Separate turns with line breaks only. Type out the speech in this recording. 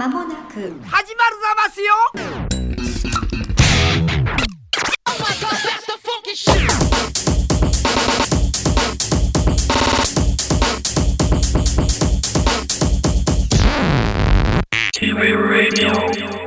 間もなく
始まるざますよ
T-Ray Radio.